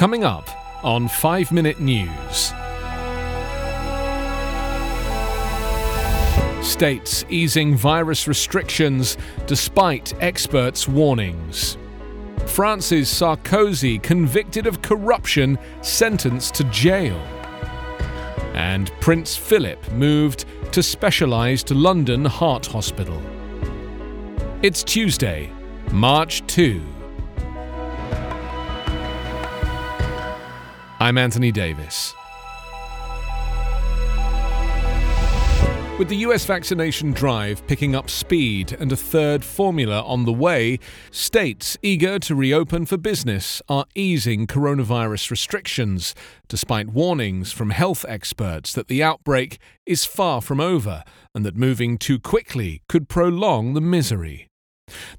Coming up on 5 Minute News. States easing virus restrictions despite experts' warnings. France's Sarkozy convicted of corruption, sentenced to jail. And Prince Philip moved to specialised London Heart Hospital. It's Tuesday, March 2. I'm Anthony Davis. With the US vaccination drive picking up speed and a third formula on the way, states eager to reopen for business are easing coronavirus restrictions, despite warnings from health experts that the outbreak is far from over and that moving too quickly could prolong the misery.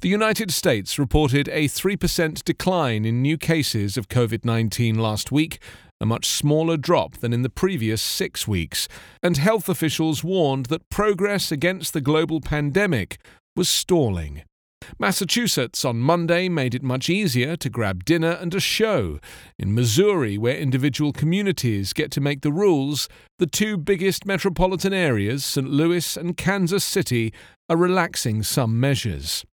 The United States reported a 3% decline in new cases of COVID 19 last week, a much smaller drop than in the previous six weeks, and health officials warned that progress against the global pandemic was stalling. Massachusetts on Monday made it much easier to grab dinner and a show. In Missouri, where individual communities get to make the rules, the two biggest metropolitan areas, St. Louis and Kansas City, are relaxing some measures.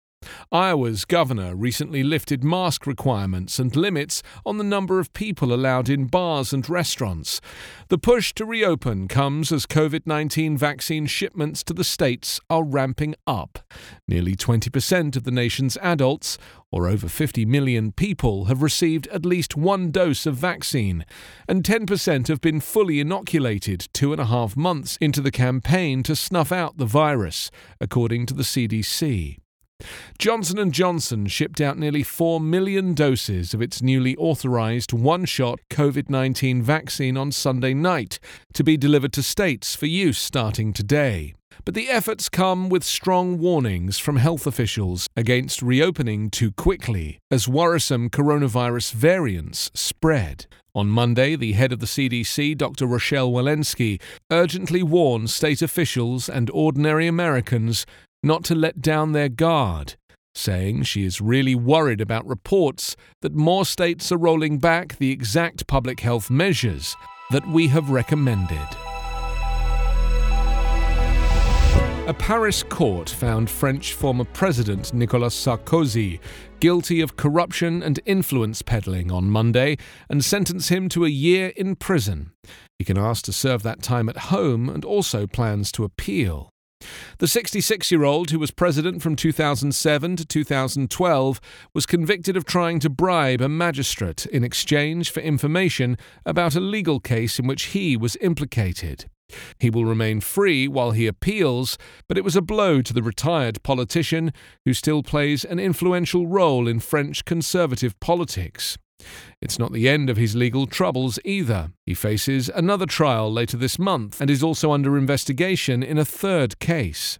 Iowa's governor recently lifted mask requirements and limits on the number of people allowed in bars and restaurants. The push to reopen comes as COVID 19 vaccine shipments to the states are ramping up. Nearly 20% of the nation's adults, or over 50 million people, have received at least one dose of vaccine, and 10% have been fully inoculated two and a half months into the campaign to snuff out the virus, according to the CDC. Johnson & Johnson shipped out nearly 4 million doses of its newly authorized one-shot COVID-19 vaccine on Sunday night to be delivered to states for use starting today. But the efforts come with strong warnings from health officials against reopening too quickly as worrisome coronavirus variants spread. On Monday, the head of the CDC, Dr. Rochelle Walensky, urgently warned state officials and ordinary Americans not to let down their guard, saying she is really worried about reports that more states are rolling back the exact public health measures that we have recommended. A Paris court found French former President Nicolas Sarkozy guilty of corruption and influence peddling on Monday and sentenced him to a year in prison. He can ask to serve that time at home and also plans to appeal. The 66 year old, who was president from 2007 to 2012, was convicted of trying to bribe a magistrate in exchange for information about a legal case in which he was implicated. He will remain free while he appeals, but it was a blow to the retired politician who still plays an influential role in French conservative politics. It's not the end of his legal troubles either. He faces another trial later this month and is also under investigation in a third case.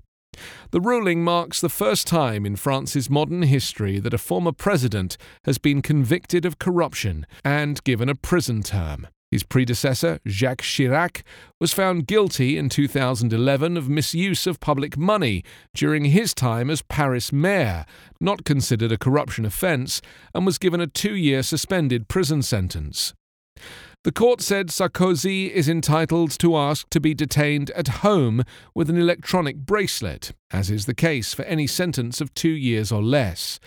The ruling marks the first time in France's modern history that a former president has been convicted of corruption and given a prison term. His predecessor, Jacques Chirac, was found guilty in 2011 of misuse of public money during his time as Paris mayor, not considered a corruption offence, and was given a two year suspended prison sentence. The court said Sarkozy is entitled to ask to be detained at home with an electronic bracelet, as is the case for any sentence of two years or less.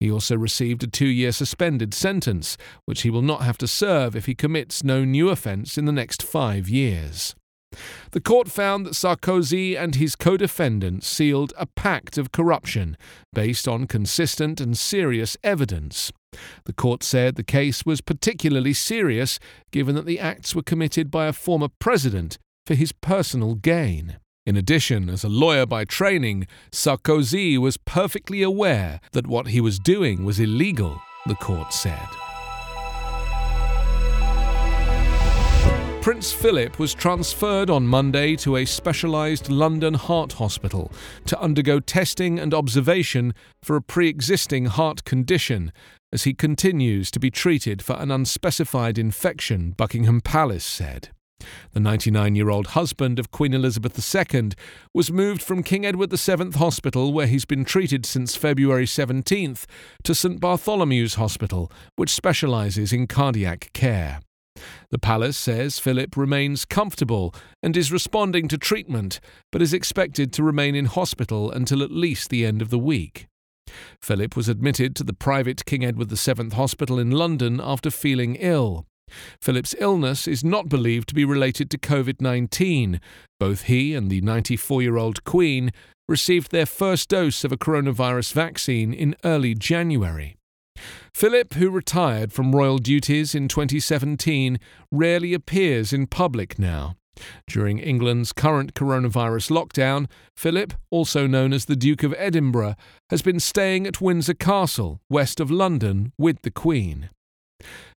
He also received a two year suspended sentence, which he will not have to serve if he commits no new offence in the next five years. The court found that Sarkozy and his co defendants sealed a pact of corruption based on consistent and serious evidence. The court said the case was particularly serious given that the acts were committed by a former president for his personal gain. In addition, as a lawyer by training, Sarkozy was perfectly aware that what he was doing was illegal, the court said. Prince Philip was transferred on Monday to a specialised London heart hospital to undergo testing and observation for a pre existing heart condition as he continues to be treated for an unspecified infection, Buckingham Palace said. The 99 year old husband of Queen Elizabeth II was moved from King Edward VII Hospital, where he's been treated since February 17th, to St Bartholomew's Hospital, which specialises in cardiac care. The palace says Philip remains comfortable and is responding to treatment, but is expected to remain in hospital until at least the end of the week. Philip was admitted to the private King Edward VII Hospital in London after feeling ill. Philip's illness is not believed to be related to COVID 19. Both he and the 94 year old Queen received their first dose of a coronavirus vaccine in early January. Philip, who retired from royal duties in 2017, rarely appears in public now. During England's current coronavirus lockdown, Philip, also known as the Duke of Edinburgh, has been staying at Windsor Castle, west of London, with the Queen.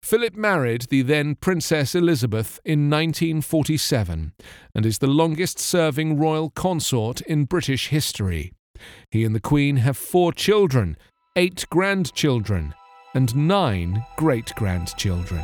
Philip married the then Princess Elizabeth in 1947 and is the longest serving royal consort in British history. He and the Queen have four children, eight grandchildren, and nine great grandchildren.